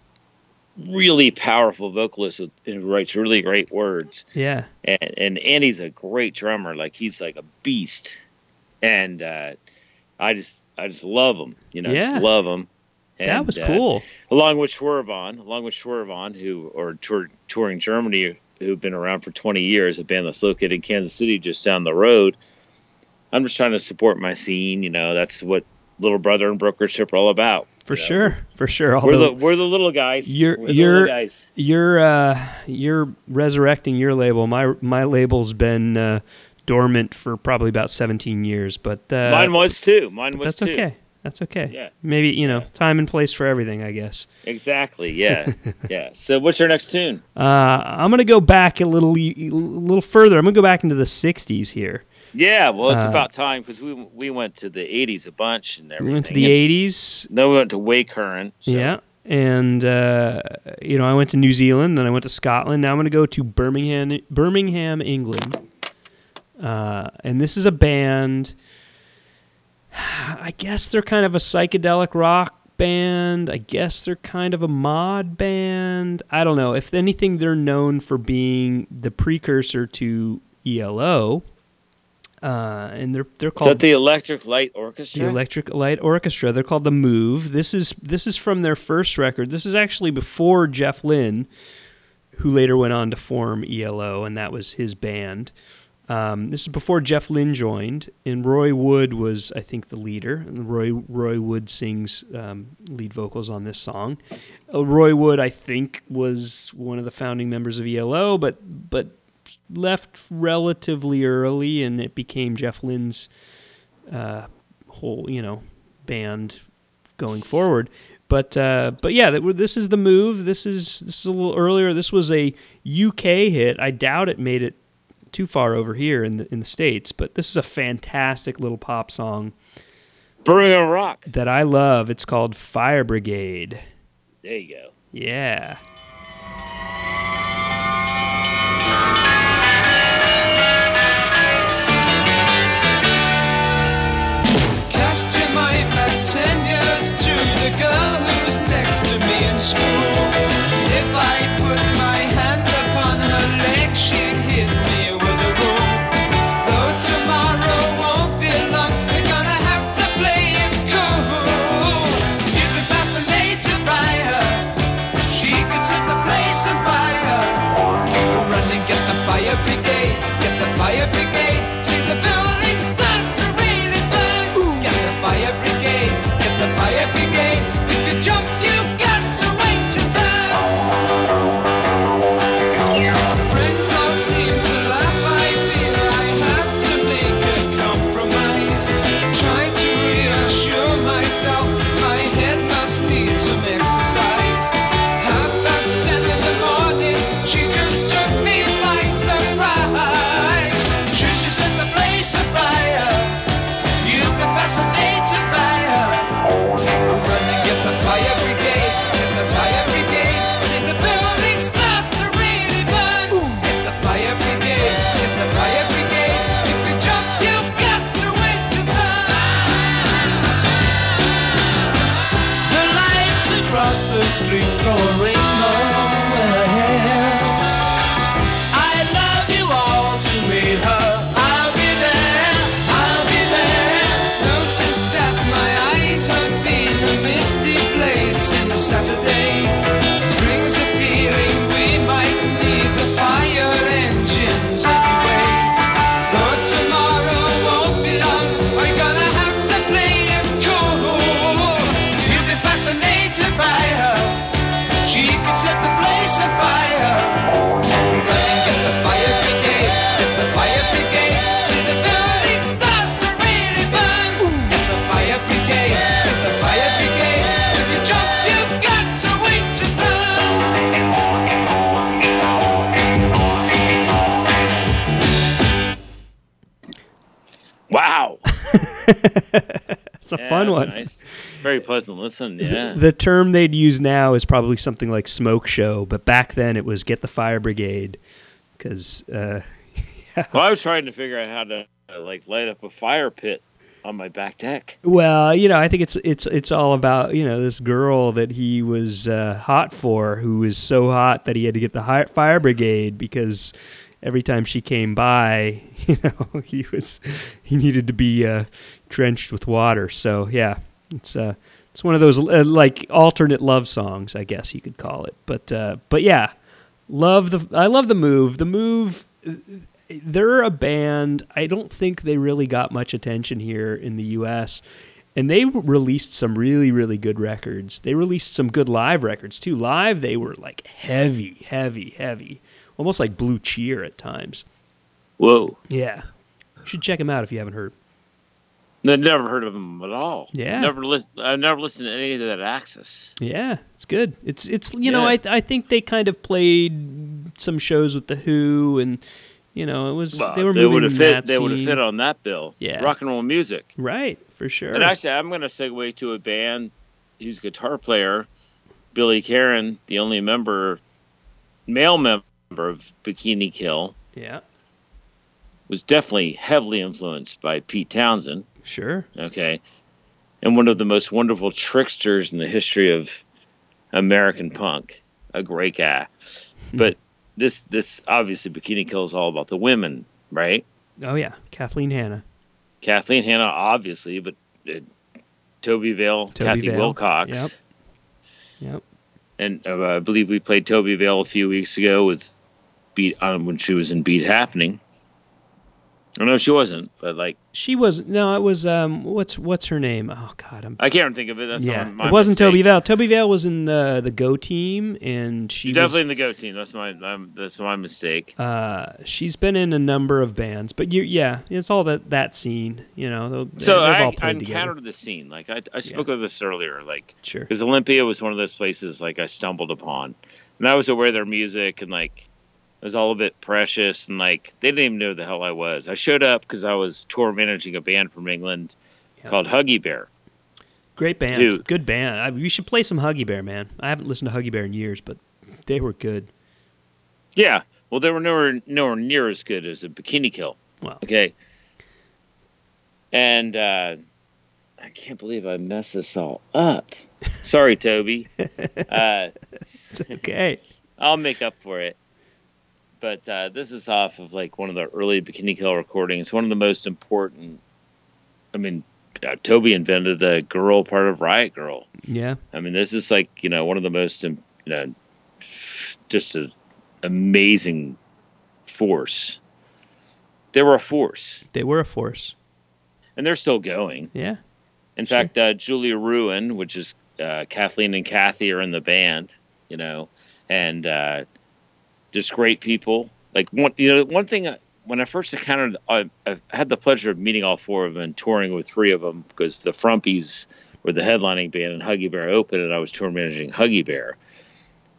[SPEAKER 3] really powerful vocalist who writes really great words,
[SPEAKER 1] Yeah.
[SPEAKER 3] and and Andy's a great drummer. Like he's like a beast, and uh, I just I just love him. You know,
[SPEAKER 1] Yeah.
[SPEAKER 3] just love him.
[SPEAKER 1] that
[SPEAKER 3] And,
[SPEAKER 1] was
[SPEAKER 3] uh,
[SPEAKER 1] cool.
[SPEAKER 3] along with Schwervon, along with Schwervon, who or tour, touring Germany, who've been around for 20 years, a band that's located in Kansas City, just down the road. I'm just trying to support my scene. You know, that's what Little Brother and Brokership are all about.
[SPEAKER 1] For
[SPEAKER 3] you know.
[SPEAKER 1] sure. For sure.
[SPEAKER 3] We're the we're the little guys.
[SPEAKER 1] You're-
[SPEAKER 3] We're
[SPEAKER 1] you're-
[SPEAKER 3] guys.
[SPEAKER 1] you're uh, you're resurrecting your label. My my label's been uh, dormant for probably about 17 years, but uh,
[SPEAKER 3] Mine was too. Mine was
[SPEAKER 1] that's
[SPEAKER 3] too.
[SPEAKER 1] okay. That's okay.
[SPEAKER 3] Yeah.
[SPEAKER 1] Maybe you know time and place for everything. I guess.
[SPEAKER 3] Exactly. Yeah. yeah. So what's your next tune?
[SPEAKER 1] Uh, I'm gonna go back a little a little further. I'm gonna go back into the 60s here.
[SPEAKER 3] Yeah. Well, it's
[SPEAKER 1] Uh,
[SPEAKER 3] about time because we we went to the 80s a bunch and everything.
[SPEAKER 1] We went to the
[SPEAKER 3] and
[SPEAKER 1] 80s.
[SPEAKER 3] Then we went to way current. So.
[SPEAKER 1] Yeah. And uh, you know, I went to New Zealand, then I went to Scotland. Now I'm going to go to Birmingham, Birmingham, England. Uh, and this is a band. I guess they're kind of a psychedelic rock band. I guess they're kind of a mod band. I don't know. If anything, they're known for being the precursor to ELO. Uh, and they're they're
[SPEAKER 3] Is
[SPEAKER 1] called
[SPEAKER 3] that the Electric Light Orchestra?
[SPEAKER 1] the Electric Light Orchestra. They're called the Move. This is this is from their first record. This is actually before Jeff Lynne, who later went on to form ELO, and that was his band. Um, this is before Jeff Lynne joined, and Roy Wood was, I think, the leader. And Roy Roy Wood sings um, lead vocals on this song. Uh, Roy Wood, I think, was one of the founding members of ELO, but but left relatively early, and it became Jeff Lynne's uh, whole you know band going forward. But uh, but yeah, that, this is the move. This is this is a little earlier. This was a UK hit. I doubt it made it too far over here in the in the states. But this is a fantastic little pop song
[SPEAKER 3] Birmingham Rock.
[SPEAKER 1] that I love. It's called Fire Brigade.
[SPEAKER 3] There you go.
[SPEAKER 1] Yeah.
[SPEAKER 8] Cast your mind back ten years to the girl who's next to me in school.
[SPEAKER 3] Very pleasant listen.
[SPEAKER 1] The-
[SPEAKER 3] Yeah.
[SPEAKER 1] The, term they'd use now is probably something like smoke show, but back then it was get the fire brigade because uh,
[SPEAKER 3] well, I was trying to figure out how to uh, like light up a fire pit on my back deck.
[SPEAKER 1] Well, you know, I think it's it's it's all about you know this girl that he was uh, hot for, who was so hot that he had to get the fire brigade because every time she came by, you know, he was he needed to be uh, drenched with water. So yeah, it's uh, it's one of those uh, like alternate love songs, I guess you could call it. But uh, but yeah, love the I love the move. The move they're a band. I don't think they really got much attention here in the U.S. And they released some really, really good records. They released some good live records too. Live, they were like heavy, heavy, heavy, almost like Blue Cheer at times.
[SPEAKER 3] Whoa.
[SPEAKER 1] Yeah, you should check them out if you haven't heard.
[SPEAKER 3] I never heard of them at all.
[SPEAKER 1] Yeah.
[SPEAKER 3] Never listen. I never listened to any of that Access.
[SPEAKER 1] Yeah, it's good. It's it's you know I I think they kind of played some shows with the Who and you know it was
[SPEAKER 3] Well,
[SPEAKER 1] they were
[SPEAKER 3] they
[SPEAKER 1] moving
[SPEAKER 3] would have fit. They would have fit on that bill.
[SPEAKER 1] Yeah.
[SPEAKER 3] Rock and roll music.
[SPEAKER 1] right for sure.
[SPEAKER 3] And actually, I'm going to segue to a band whose guitar player, Billy Karren, the only member, male member of Bikini Kill,
[SPEAKER 1] yeah,
[SPEAKER 3] was definitely heavily influenced by Pete Townshend.
[SPEAKER 1] Sure.
[SPEAKER 3] Okay. And one of the most wonderful tricksters in the history of American punk. A great guy. But this, this obviously, Bikini Kill is all about the women, right?
[SPEAKER 1] Oh yeah, Kathleen Hanna.
[SPEAKER 3] Kathleen Hanna, obviously, but uh, Tobi Vail,
[SPEAKER 1] Tobi
[SPEAKER 3] Kathi
[SPEAKER 1] Vale,
[SPEAKER 3] Wilcox.
[SPEAKER 1] yep. Yep.
[SPEAKER 3] and uh, I believe we played Tobi Vail a few weeks ago with Beat um, when she was in Beat Happening. I know she wasn't, but like
[SPEAKER 1] She was no, it was um what's what's her name? Oh god, I'm
[SPEAKER 3] I can't think of it. That's
[SPEAKER 1] yeah.
[SPEAKER 3] not my
[SPEAKER 1] It wasn't
[SPEAKER 3] mistake.
[SPEAKER 1] Tobi Vail. Tobi Vail was in the the Go team and she
[SPEAKER 3] She's
[SPEAKER 1] was
[SPEAKER 3] definitely in the Go team. That's my um, that's my mistake.
[SPEAKER 1] uh she's been in a number of bands, but you yeah, it's all that that scene, you know. they-
[SPEAKER 3] so I, I encountered the scene. Like I, I spoke of this earlier. Like
[SPEAKER 1] Sure.
[SPEAKER 3] because Olympia was one of those places like I stumbled upon, and I was aware of their music and like it was all a bit precious and like they didn't even know the hell I was. I showed up because I was tour managing a band from England
[SPEAKER 1] Yep.
[SPEAKER 3] called Huggy Bear.
[SPEAKER 1] Great band.
[SPEAKER 3] Dude.
[SPEAKER 1] Good band. I, we should play some Huggy Bear, man. I haven't listened to Huggy Bear in years, but they were good.
[SPEAKER 3] Yeah. Well, they were nowhere nowhere near as good as a Bikini Kill.
[SPEAKER 1] Well,
[SPEAKER 3] Okay. And uh, I can't believe I messed this all up. Sorry, Tobi. Uh,
[SPEAKER 1] it's okay.
[SPEAKER 3] I'll make up for it. But uh, this is off of like one of the early Bikini Kill recordings. One of the most important. I mean, uh, Tobi invented the girl part of Riot Grrrl.
[SPEAKER 1] Yeah.
[SPEAKER 3] I mean, this is like you know one of the most um, you know just an amazing force. They were a force,
[SPEAKER 1] They were a force.
[SPEAKER 3] and they're still going.
[SPEAKER 1] Yeah.
[SPEAKER 3] In
[SPEAKER 1] Sure.
[SPEAKER 3] fact, uh, Julie Ruin, which is uh, Kathleen and Kathi, are in the band. You know, and uh, just great people. Like one, you know, one thing I- when I first encountered, I, I had the pleasure of meeting all four of them and touring with three of them because the Frumpies were the headlining band and Huggy Bear opened, and I was tour managing Huggy Bear.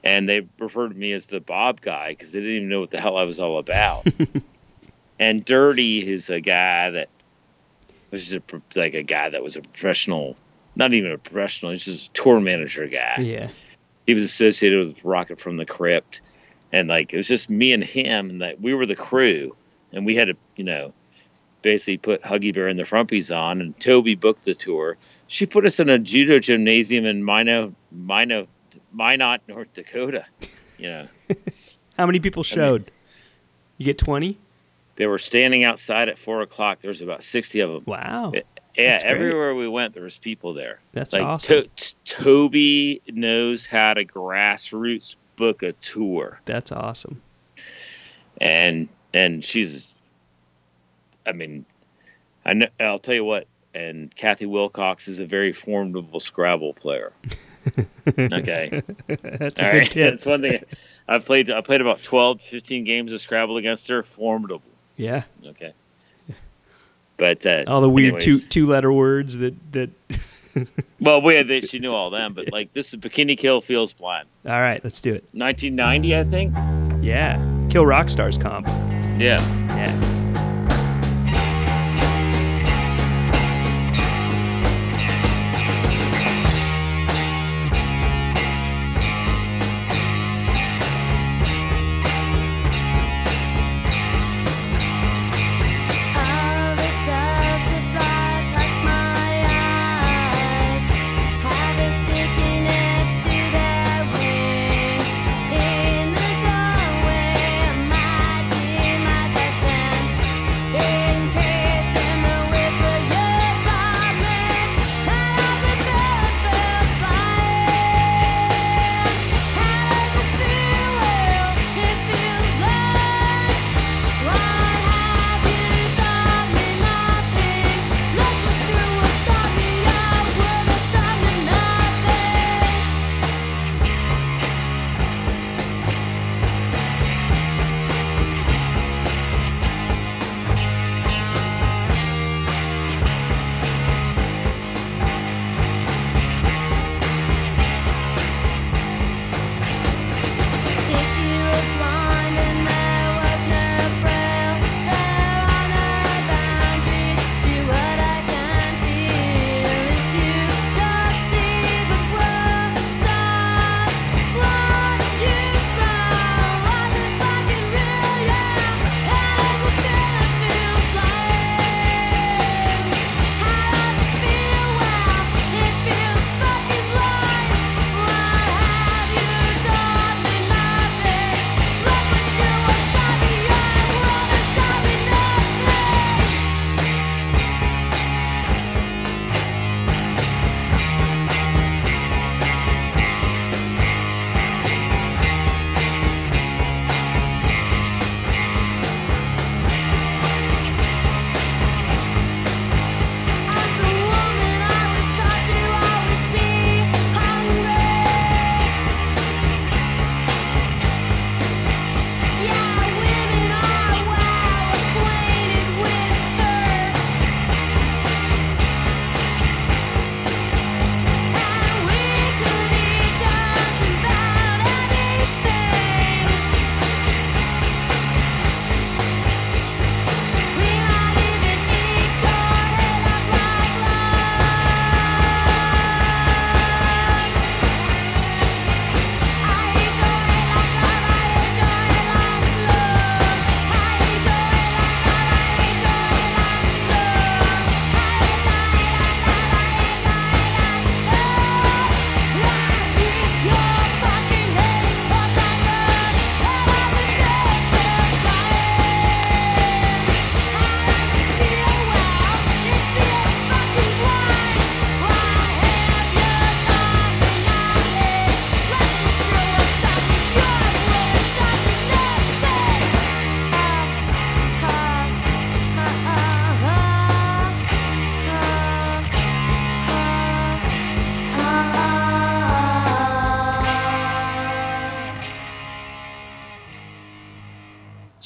[SPEAKER 3] And they referred to me as the Bob guy because they didn't even know what the hell I was all about. and Dirty is a guy that was just a, like a guy that was a professional, not even a professional, he's just a tour manager guy
[SPEAKER 1] Yeah.
[SPEAKER 3] he was associated with Rocket from the Crypt, and like it was just me and him, and that we were the crew, and we had to, you know, basically put Huggy Bear and the Frumpies on, and Tobi booked the tour. She put us in a judo gymnasium in Minot, Minot, Minot, North Dakota. You know,
[SPEAKER 1] How many people showed? you get 20?
[SPEAKER 3] they were standing outside at four o'clock. There was about sixty of them.
[SPEAKER 1] Wow.
[SPEAKER 3] Yeah,
[SPEAKER 1] That's great.
[SPEAKER 3] everywhere we went, there was people there.
[SPEAKER 1] That's
[SPEAKER 3] like
[SPEAKER 1] awesome.
[SPEAKER 3] To- Tobi knows how to grassroots book a tour.
[SPEAKER 1] That's awesome.
[SPEAKER 3] and and she's i mean i know i'll tell you what and kathi wilcox is a very formidable scrabble player okay
[SPEAKER 1] That's a
[SPEAKER 3] all
[SPEAKER 1] good
[SPEAKER 3] right
[SPEAKER 1] tip.
[SPEAKER 3] that's one thing i've played i played about 12 15 games of scrabble against her formidable
[SPEAKER 1] Yeah.
[SPEAKER 3] okay but uh,
[SPEAKER 1] All the weird two two letter words that that.
[SPEAKER 3] well we had she knew all them but like this is bikini kill feels blind
[SPEAKER 1] All right, let's do it.
[SPEAKER 3] 1990 i think
[SPEAKER 1] Yeah. Kill rock stars comp.
[SPEAKER 3] yeah
[SPEAKER 1] Yeah.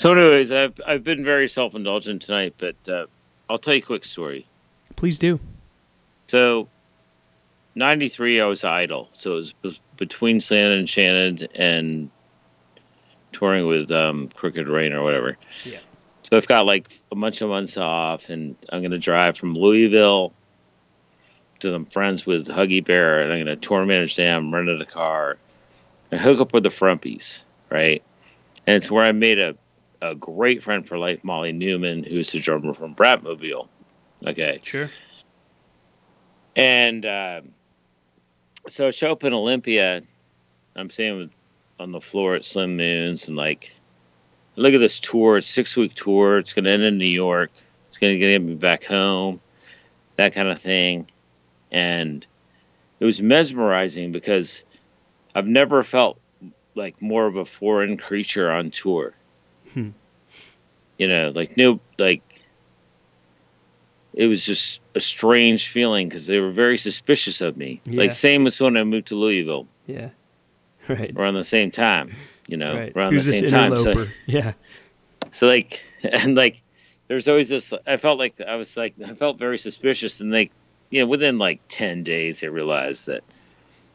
[SPEAKER 3] So, anyways, I've I've been very self indulgent tonight, but uh, I'll tell you a quick story.
[SPEAKER 1] Please do.
[SPEAKER 3] So, '93, I was idle. So it was be- between Slanted and Enchanted and touring with um, Crooked Rain or whatever.
[SPEAKER 1] Yeah.
[SPEAKER 3] So I've got like a bunch of months off, and I'm going to drive from Louisville to some friends with Huggy Bear, and I'm going to tour manage them, rent a car, and hook up with the Frumpies, right? And it's where I made a, a great friend for life, Molly Neuman, who's the drummer from Bratmobile. Okay.
[SPEAKER 1] Sure.
[SPEAKER 3] And uh, so I show up in Olympia. I'm staying with, on the floor at Slim Moons, and like, look at this tour. It's a six week tour. It's going to end in New York. It's going to get me back home, that kind of thing. And it was mesmerizing because I've never felt like more of a foreign creature on tour.
[SPEAKER 1] Hmm.
[SPEAKER 3] You know, like no, like it was just a strange feeling because they were very suspicious of me.
[SPEAKER 1] Yeah.
[SPEAKER 3] Like same as when I moved to Louisville
[SPEAKER 1] Yeah. Right.
[SPEAKER 3] around the same time. You know,
[SPEAKER 1] right.
[SPEAKER 3] around
[SPEAKER 1] Who's
[SPEAKER 3] the same time. So,
[SPEAKER 1] yeah.
[SPEAKER 3] so like, and like, there's always this. I felt like I was like I felt very suspicious, and they, you know, within like ten days, they realized that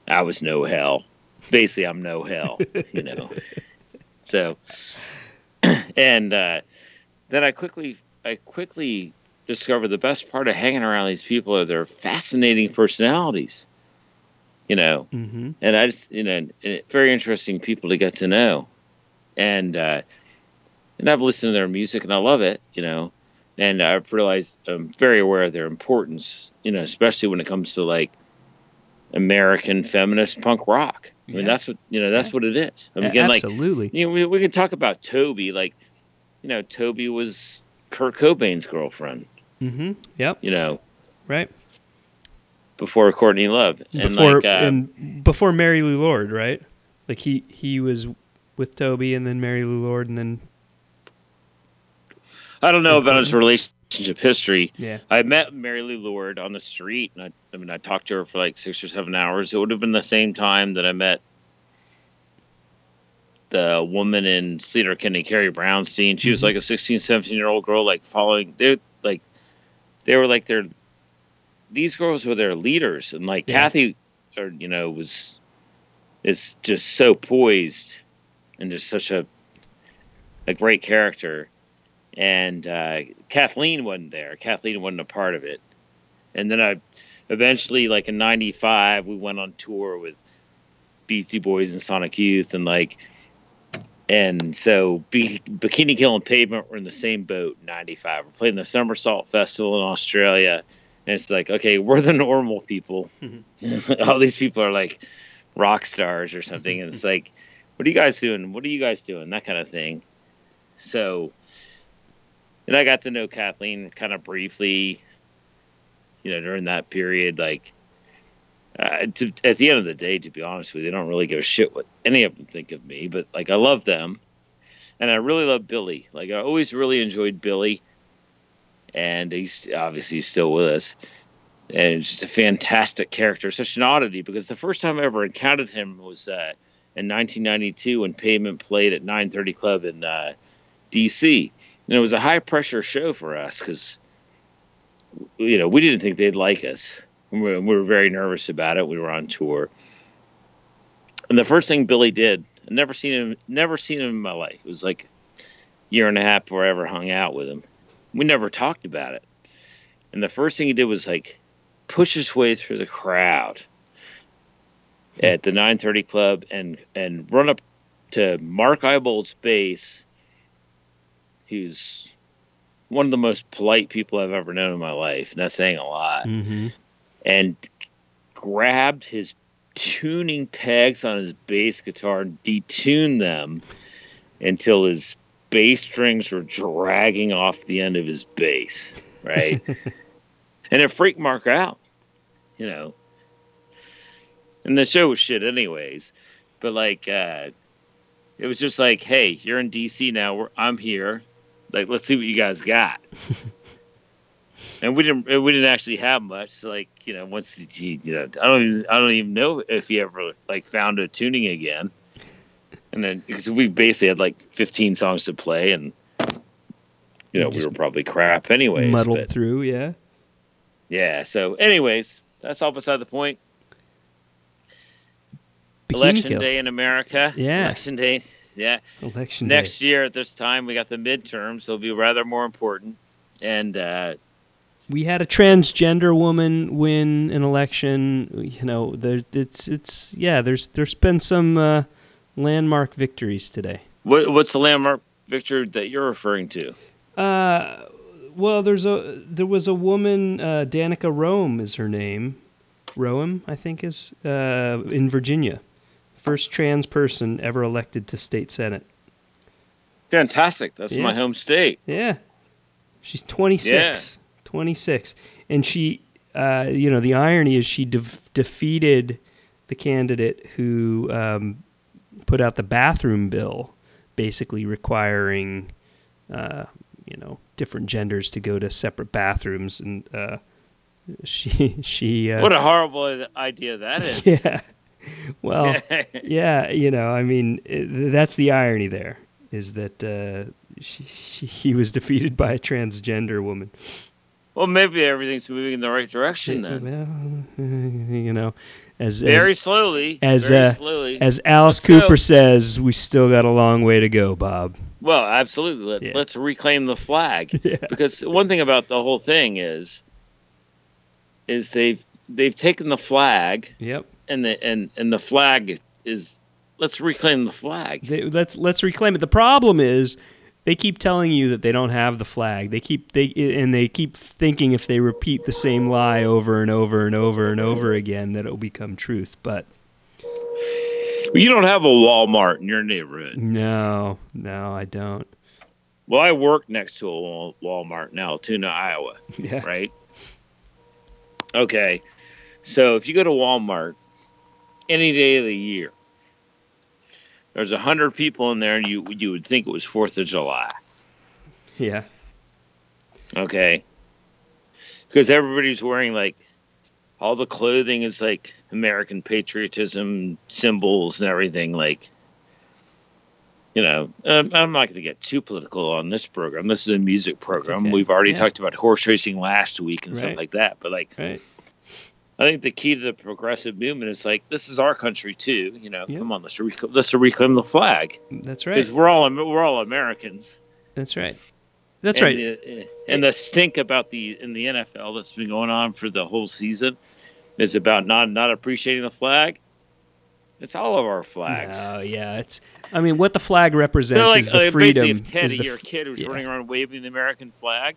[SPEAKER 3] I was no hell. Basically, I'm no hell. You know. so, and uh, then I quickly, I quickly discovered the best part of hanging around these people are their fascinating personalities. You know,
[SPEAKER 1] Mm-hmm.
[SPEAKER 3] and I just you know very interesting people to get to know, and uh, and I've listened to their music and I love it, you know, and I've realized I'm very aware of their importance, you know, especially when it comes to like American feminist punk rock. I mean,
[SPEAKER 1] Yeah.
[SPEAKER 3] that's what you know, that's
[SPEAKER 1] Yeah.
[SPEAKER 3] what it is. I mean, again, like
[SPEAKER 1] Absolutely.
[SPEAKER 3] you know, we, we can talk about Tobi, like you know, Tobi was Kurt Cobain's girlfriend,
[SPEAKER 1] mm-hmm. Yep.
[SPEAKER 3] you know,
[SPEAKER 1] Right.
[SPEAKER 3] before Courtney Love, and
[SPEAKER 1] before
[SPEAKER 3] like uh,
[SPEAKER 1] and before Mary Lou Lord, right? Like he he was with Tobi and then Mary Lou Lord and then
[SPEAKER 3] I don't know about his
[SPEAKER 1] Courtney?
[SPEAKER 3] Relationship history.
[SPEAKER 1] yeah.
[SPEAKER 3] I met Mary Lou Lord on the street, and I, I mean, I talked to her for like six or seven hours. It would have been the same time that I met the woman in Sleater-Kinney, Carrie Brownstein. She was
[SPEAKER 1] Mhm.
[SPEAKER 3] like a 16, 17 year old girl, like following. They're like, they were like their. These girls were their leaders, and like
[SPEAKER 1] Yeah.
[SPEAKER 3] Kathi, or you know, was is just so poised, and just such a a great character and uh, Kathleen wasn't there. Kathleen wasn't a part of it. And then I eventually, like in '95, we went on tour with Beastie Boys and Sonic Youth, and like, and so Bikini Kill and Pavement were in the same boat. '95, we're playing the Summersault Festival in Australia, and it's like, okay, we're the normal people. All these people are like rock stars or something, and it's like, what are you guys doing? What are you guys doing? That kind of thing. So and I got to know Kathleen kind of briefly, you know, during that period. Like, uh, to, at the end of the day, to be honest with you, they don't really give a shit what any of them think of me, but like, I love them, and I really love Billy. Like, I always really enjoyed Billy, and he's obviously still with us. And he's just a fantastic character, such an oddity. Because the first time I ever encountered him was uh, in 1992 when Pavement played at 930 Club in uh, D.C and it was a high pressure show for us because you know we didn't think they'd like us. We were, we were very nervous about it. We were on tour. And the first thing billy did i never seen him never seen him in my life. It was like a year and a half before i ever hung out with him. We never talked about it. And the first thing he did was like push his way through the crowd at the 930 club and and run up to mark Ibold's bass He's one of the most polite people I've ever known in my life, and that's saying a lot.
[SPEAKER 1] Mm-hmm.
[SPEAKER 3] And grabbed his tuning pegs on his bass guitar and detuned them until his bass strings were dragging off the end of his bass, right? and it freaked Mark out, you know. And the show was shit, anyways. But like, uh, it was just like, hey, you're in DC now. We're, I'm here. Like, let's see what you guys got. and we didn't. We didn't actually have much. So like, you know, once he, you know, I don't. Even, I don't even know if he ever like found a tuning again. and then because we basically had like 15 songs to play, and you know we were probably crap anyways.
[SPEAKER 1] Muddled
[SPEAKER 3] but-
[SPEAKER 1] through, yeah.
[SPEAKER 3] yeah. So, anyways, that's all beside the point.
[SPEAKER 1] Bikini
[SPEAKER 3] Election
[SPEAKER 1] Kill.
[SPEAKER 3] day in America.
[SPEAKER 1] Yeah.
[SPEAKER 3] Election day. Yeah.
[SPEAKER 1] Election
[SPEAKER 3] Next
[SPEAKER 1] day.
[SPEAKER 3] year at this time, we got the midterms. They'll be rather more important. And uh,
[SPEAKER 1] We had a transgender woman win an election. You know, there, it's it's yeah. There's there's been some uh, landmark victories today.
[SPEAKER 3] what, what's the landmark victory that you're referring to?
[SPEAKER 1] Uh, well, there's a there was a woman, uh, Danica Roem is her name, Roem I think is uh, in Virginia, first trans person ever elected to state senate.
[SPEAKER 3] Fantastic. That's
[SPEAKER 1] Yeah.
[SPEAKER 3] my home state.
[SPEAKER 1] Yeah, she's 26, Yeah. 26, and she, uh, you know, the irony is she de- defeated the candidate who um, put out the bathroom bill, basically requiring, uh, you know, different genders to go to separate bathrooms, and uh, she she uh,
[SPEAKER 3] What a horrible idea that is.
[SPEAKER 1] yeah, well, yeah, you know, I mean, that's the irony there is that uh, she, she, he was defeated by a transgender woman.
[SPEAKER 3] well, maybe everything's moving in the right direction then.
[SPEAKER 1] Well, you know, as
[SPEAKER 3] Very
[SPEAKER 1] as,
[SPEAKER 3] slowly.
[SPEAKER 1] as,
[SPEAKER 3] very
[SPEAKER 1] uh,
[SPEAKER 3] slowly.
[SPEAKER 1] as Alice
[SPEAKER 3] Let's go.
[SPEAKER 1] Cooper says, we still got a long way to go, Bob.
[SPEAKER 3] Well, absolutely. Let,
[SPEAKER 1] Yeah.
[SPEAKER 3] Let's reclaim the flag.
[SPEAKER 1] Yeah.
[SPEAKER 3] Because one thing about the whole thing is, is they've they've taken the flag
[SPEAKER 1] Yep.
[SPEAKER 3] And the and and the flag is let's reclaim the flag.
[SPEAKER 1] They, let's let's reclaim it. The problem is they keep telling you that they don't have the flag. They keep they and they keep thinking if they repeat the same lie over and over and over and over again that it will become truth. But
[SPEAKER 3] You don't have a Walmart in your neighborhood.
[SPEAKER 1] no, no, I don't.
[SPEAKER 3] Well, I work next to a Walmart in Altoona, Iowa,
[SPEAKER 1] Yeah.
[SPEAKER 3] right? Okay. So if you go to Walmart any day of the year, there's a hundred people in there, and you you would think it was Fourth of July.
[SPEAKER 1] Yeah.
[SPEAKER 3] Okay. Because everybody's wearing like all the clothing is like American patriotism symbols and everything. Like, you know, um, I'm not going to get too political on this program. This is a music program.
[SPEAKER 1] okay.
[SPEAKER 3] We've already
[SPEAKER 1] Yeah.
[SPEAKER 3] talked about horse racing last week and
[SPEAKER 1] Right.
[SPEAKER 3] stuff like that. But like,
[SPEAKER 1] Right.
[SPEAKER 3] I think the key to the progressive movement is like this is our country too. You know,
[SPEAKER 1] Yeah.
[SPEAKER 3] come on, let's rec- let's reclaim the flag
[SPEAKER 1] That's right.
[SPEAKER 3] because we're all we're all Americans.
[SPEAKER 1] That's right. That's
[SPEAKER 3] and
[SPEAKER 1] right.
[SPEAKER 3] The, and the stink about the in the NFL that's been going on for the whole season is about not not appreciating the flag. It's all of our flags.
[SPEAKER 1] No, yeah, it's. I mean, what the flag represents
[SPEAKER 3] like
[SPEAKER 1] is the
[SPEAKER 3] uh,
[SPEAKER 1] freedom.
[SPEAKER 3] basically if
[SPEAKER 1] is
[SPEAKER 3] Teddy,
[SPEAKER 1] the
[SPEAKER 3] your kid who's
[SPEAKER 1] yeah.
[SPEAKER 3] running around waving the American flag,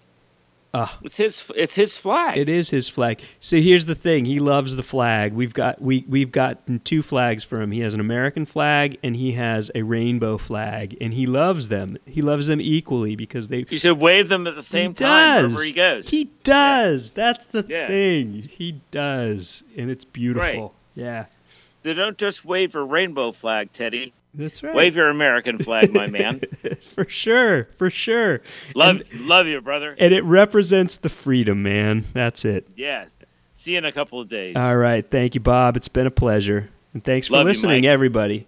[SPEAKER 1] Ah.
[SPEAKER 3] it's his it's his flag.
[SPEAKER 1] It is his flag. So here's the thing: he loves the flag. We've got we we've gotten two flags for him. He has an American flag and he has a rainbow flag, and he loves them. He loves them equally because they.
[SPEAKER 3] You should wave them at the same time wherever he goes.
[SPEAKER 1] He does. That's the
[SPEAKER 3] Yeah.
[SPEAKER 1] thing. He does, and it's beautiful. Yeah,
[SPEAKER 3] They don't just wave a rainbow flag, Teddy.
[SPEAKER 1] That's right.
[SPEAKER 3] Wave your American flag, my man.
[SPEAKER 1] for sure, for sure.
[SPEAKER 3] Love love you, brother.
[SPEAKER 1] And it represents the freedom, man. That's it.
[SPEAKER 3] Yeah. See you in a couple of days.
[SPEAKER 1] All right. Thank you, Bob. It's been a pleasure. And thanks for
[SPEAKER 3] Love
[SPEAKER 1] listening,
[SPEAKER 3] Mike.
[SPEAKER 1] everybody.